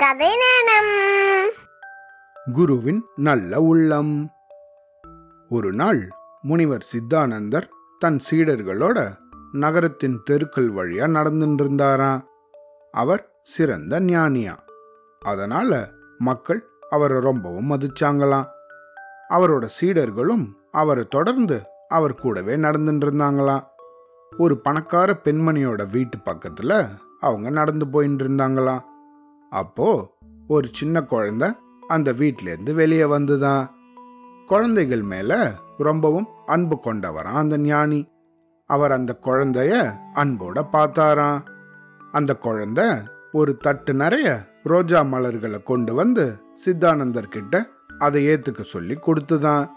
கதை நேரம். குருவின் நல்ல உள்ளம். ஒரு நாள் முனிவர் சித்தானந்தர் தன் சீடர்களோட நகரத்தின் தெருக்கள் வழியா நடந்துட்டு இருந்தாராம் அவர் சிறந்த ஞானியா. அதனால மக்கள் அவரை ரொம்பவும் மதிச்சாங்களாம். அவரோட சீடர்களும் அவரை தொடர்ந்து அவர் கூடவே நடந்துட்டு இருந்தாங்களாம் ஒரு பணக்கார பெண்மணியோட வீட்டு பக்கத்துல அவங்க நடந்து போயின்னு இருந்தாங்களாம் அப்போ ஒரு சின்ன குழந்தை அந்த வீட்டிலேருந்து வெளியே வந்துதான். குழந்தைகள் மேல ரொம்பவும் அன்பு கொண்டவரான் அந்த ஞானி. அவர் அந்த குழந்தைய அன்போட பார்த்தாராம். அந்த குழந்தை ஒரு தட்டு நிறைய ரோஜா மலர்களை கொண்டு வந்து சித்தானந்தர் கிட்ட அதை ஏத்துக்க சொல்லி கொடுத்துதான்.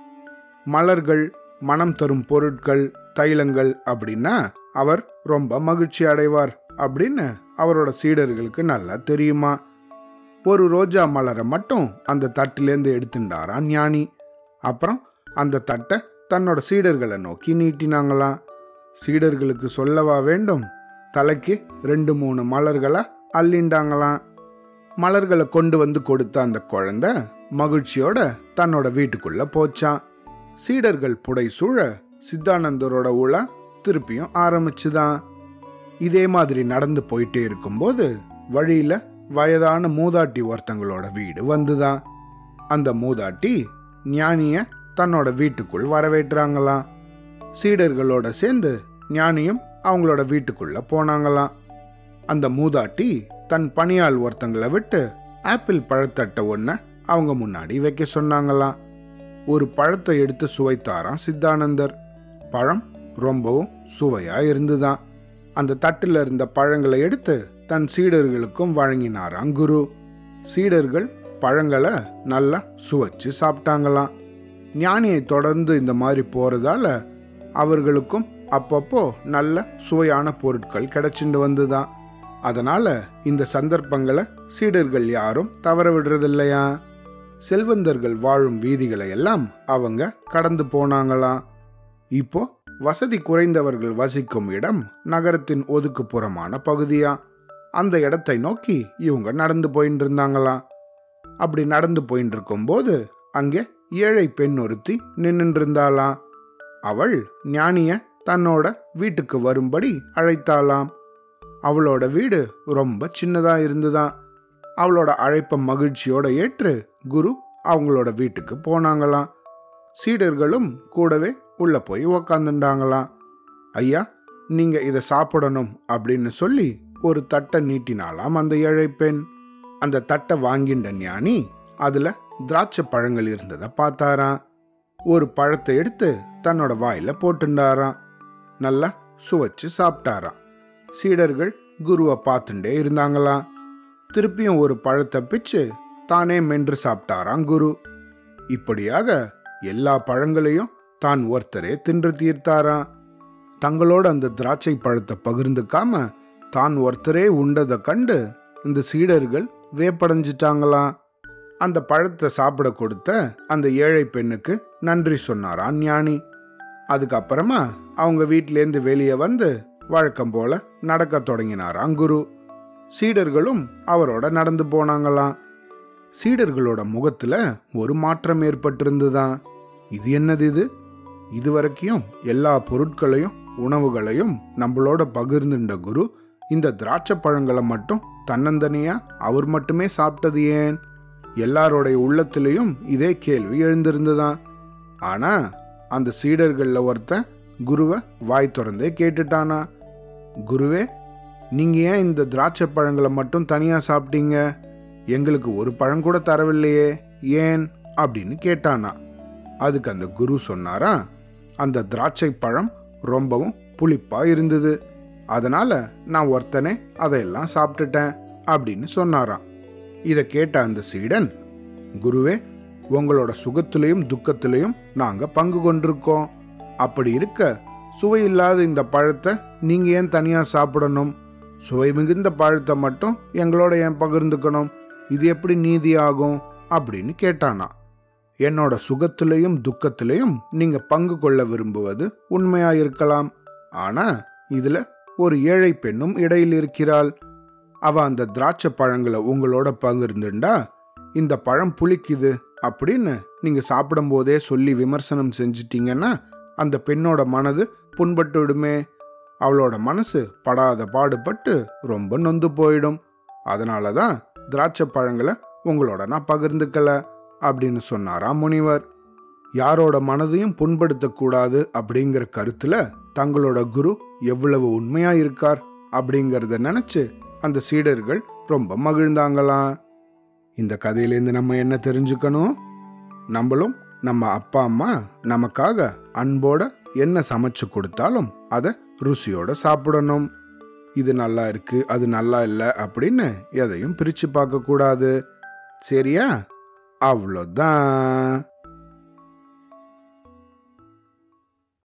மலர்கள் மனம் தரும் பொருட்கள் தைலங்கள் அப்படின்னா அவர் ரொம்ப மகிழ்ச்சி அடைவார் அப்படின்னு அவரோட சீடர்களுக்கு நல்லா தெரியுமா? ஒரு ரோஜா மலரை மட்டும் அந்த தட்டிலேருந்து எடுத்துட்டாரான் ஞானி? அப்புறம் அந்த தட்டை தன்னோட சீடர்களை நோக்கி நீட்டினாங்களாம் சீடர்களுக்கு சொல்லவா வேண்டும்? தலைக்கு ரெண்டு மூணு மலர்களை அள்ளிண்டாங்களாம் மலர்களை கொண்டு வந்து கொடுத்த அந்த குழந்தை மகிழ்ச்சியோட தன்னோட வீட்டுக்குள்ள போச்சான் சீடர்கள் புடை சூழ சித்தானந்தரோட உலா திருப்பியும் ஆரம்பிச்சுதான். இதே மாதிரி நடந்து போயிட்டே இருக்கும்போது வழியில வயதான மூதாட்டி ஒருத்தங்களோட வீடு வந்துதான். அந்த மூதாட்டி ஞானிய தன்னோட வீட்டுக்குள் வரவேற்றாங்களாம். சீடர்களோட சேர்ந்து ஞானியும் அவங்களோட வீட்டுக்குள்ள போனாங்களாம். அந்த மூதாட்டி தன் பணியாள் ஒருத்தங்களை விட்டு ஆப்பிள் பழத்தட்டை ஒன்று அவங்க முன்னாடி வைக்க சொன்னாங்களாம். ஒரு பழத்தை எடுத்து சுவைத்தாராம் சித்தானந்தர். பழம் ரொம்பவும் சுவையா இருந்துதான். அந்த தட்டில் இருந்த பழங்களை எடுத்து தன் சீடர்களுக்கும் வழங்கினாராம். குரு சீடர்கள் பழங்களை நல்லா சுவைச்சு சாப்பிட்டாங்களாம். ஞானியை தொடர்ந்து இந்த மாதிரி போறதால அவர்களுக்கும் அப்பப்போ நல்ல சுவையான பொருட்கள் கிடைச்சிட்டு வந்துதான். அதனால இந்த சந்தர்ப்பங்களை சீடர்கள் யாரும் தவற விடுறதில்லையா? செல்வந்தர்கள் வாழும் வீதிகளை எல்லாம் அவங்க கடந்து போனாங்களாம். இப்போ வசதி குறைந்தவர்கள் வசிக்கும் இடம் நகரத்தின் ஒதுக்குப்புறமான பகுதியா? அந்த இடத்தை நோக்கி இவங்க நடந்து போயிட்டு இருந்தாங்களாம் அப்படி நடந்து போயிட்டு இருக்கும்போது அங்கே ஏழை பெண் ஒருத்தி நின்னுட்டு இருந்தாளாம் அவள் ஞானிய தன்னோட வீட்டுக்கு வரும்படி அழைத்தாளாம். அவளோட வீடு ரொம்ப சின்னதா இருந்துதான் அவளோட அழைப்ப மகிழ்ச்சியோட ஏற்று குரு அவங்களோட வீட்டுக்கு போனாங்களாம் சீடர்களும் கூடவே உள்ளே போய் உக்காந்துட்டாங்களாம் ஐயா நீங்கள் இதை சாப்பிடணும் அப்படின்னு சொல்லி ஒரு தட்டை நீட்டினாலாம் அந்த ஏழை பெண். அந்த தட்டை வாங்கின்ற ஞானி அதில் திராட்சை பழங்கள் இருந்ததை பார்த்தாராம். ஒரு பழத்தை எடுத்து தன்னோட வாயில போட்டுண்டாராம். நல்லா சுவைச்சு சாப்பிட்டாராம். சீடர்கள் குருவை பார்த்துட்டே இருந்தாங்களாம். திருப்பியும் ஒரு பழத்தை பிச்சு தானே மென்று சாப்பிட்டாராம் குரு. இப்படியாக எல்லா பழங்களையும் தான் ஒருத்தரே தின்று தீர்த்தாராம் தங்களோட அந்த திராட்சை பழத்தை பகிர்ந்துக்காம தான் ஒருத்தரே உண்டதை கண்டு இந்த சீடர்கள் வேப்படைஞ்சிட்டாங்களாம் அந்த பழத்தை சாப்பிட கொடுத்த அந்த ஏழை பெண்ணுக்கு நன்றி சொன்னாராம் ஞானி? அதுக்கப்புறமா அவங்க வீட்டிலேருந்து வெளியே வந்து வழக்கம் போல நடக்க தொடங்கினாராம் குரு? சீடர்களும் அவரோட நடந்து போனாங்களாம் சீடர்களோட முகத்துல ஒரு மாற்றம் ஏற்பட்டிருந்துதான் இது என்னது இது? இதுவரைக்கும் எல்லா பொருட்களையும் உணவுகளையும் நம்மளோட பகிர்ந்துட்ட குரு இந்த திராட்சை பழங்களை மட்டும் தன்னந்தனியா அவர் மட்டுமே சாப்பிட்டது ஏன்? எல்லாரோடைய உள்ளத்திலையும் இதே கேள்வி எழுந்திருந்துதான். ஆனா அந்த சீடர்களில் ஒருத்தன் குருவை வாய் திறந்தே கேட்டுட்டானா? குருவே நீங்க ஏன் இந்த திராட்சை பழங்களை மட்டும் தனியா சாப்பிட்டீங்க? எங்களுக்கு ஒரு பழம் கூட தரவில்லையே ஏன்? அப்படின்னு கேட்டானா. அதுக்கு அந்த குரு சொன்னாரா அந்த திராட்சை பழம் ரொம்பவும் புளிப்பாக இருந்தது. அதனால் நான் ஒருத்தனே அதையெல்லாம் சாப்பிட்டுட்டேன் அப்படின்னு சொன்னாராம். இதை கேட்ட அந்த சீடன் குருவே உங்களோட சுகத்திலையும் துக்கத்திலையும் நாங்கள் பங்கு கொண்டிருக்கோம். அப்படி இருக்க சுவை இல்லாத இந்த பழத்தை நீங்கள் ஏன் தனியாக சாப்பிடணும்? சுவை மிகுந்த பழத்தை மட்டும் எங்களோட ஏன் பகிர்ந்துக்கணும்? இது எப்படி நீதி ஆகும் அப்படின்னு கேட்டானா என்னோட சுகத்திலையும் துக்கத்திலையும் நீங்க பங்கு கொள்ள விரும்புவது உண்மையா இருக்கலாம் ஆனா இதுல ஒரு ஏழை பெண்ணும் இடையில் இருக்கிறாள். அவ அந்த திராட்சை பழங்களை உங்களோட பகிர்ந்துண்டா இந்த பழம் புளிக்குது அப்படின்னு நீங்க சாப்பிடும் போதே சொல்லி விமர்சனம் செஞ்சிட்டீங்கன்னா அந்த பெண்ணோட மனது புண்பட்டு விடுமே. அவளோட மனசு படாத பாடுபட்டு ரொம்ப நொந்து போயிடும். அதனால தான் திராட்சை பழங்களை உங்களோட நான் பகிர்ந்துக்கலை. அப்படின்னு சொன்னாராம் முனிவர்? யாரோட மனதையும் புண்படுத்தக்கூடாது அப்படிங்கிற கருத்துல தங்களோட குரு எவ்வளவு உண்மையா இருக்கார் அப்படிங்கிறத நினைச்சு அந்த சீடர்கள் ரொம்ப மகிழ்ந்தாங்களாம் இந்த கதையிலேருந்து நம்ம என்ன தெரிஞ்சுக்கணும்? நம்மளும் நம்ம அப்பா அம்மா நமக்காக அன்போட என்ன சமைச்சு கொடுத்தாலும் அதை ருசியோட சாப்பிடணும். இது நல்லா இருக்கு அது நல்லா இல்லை அப்படின்னு எதையும் பிரிச்சு பார்க்க கூடாது சரியா? avladın.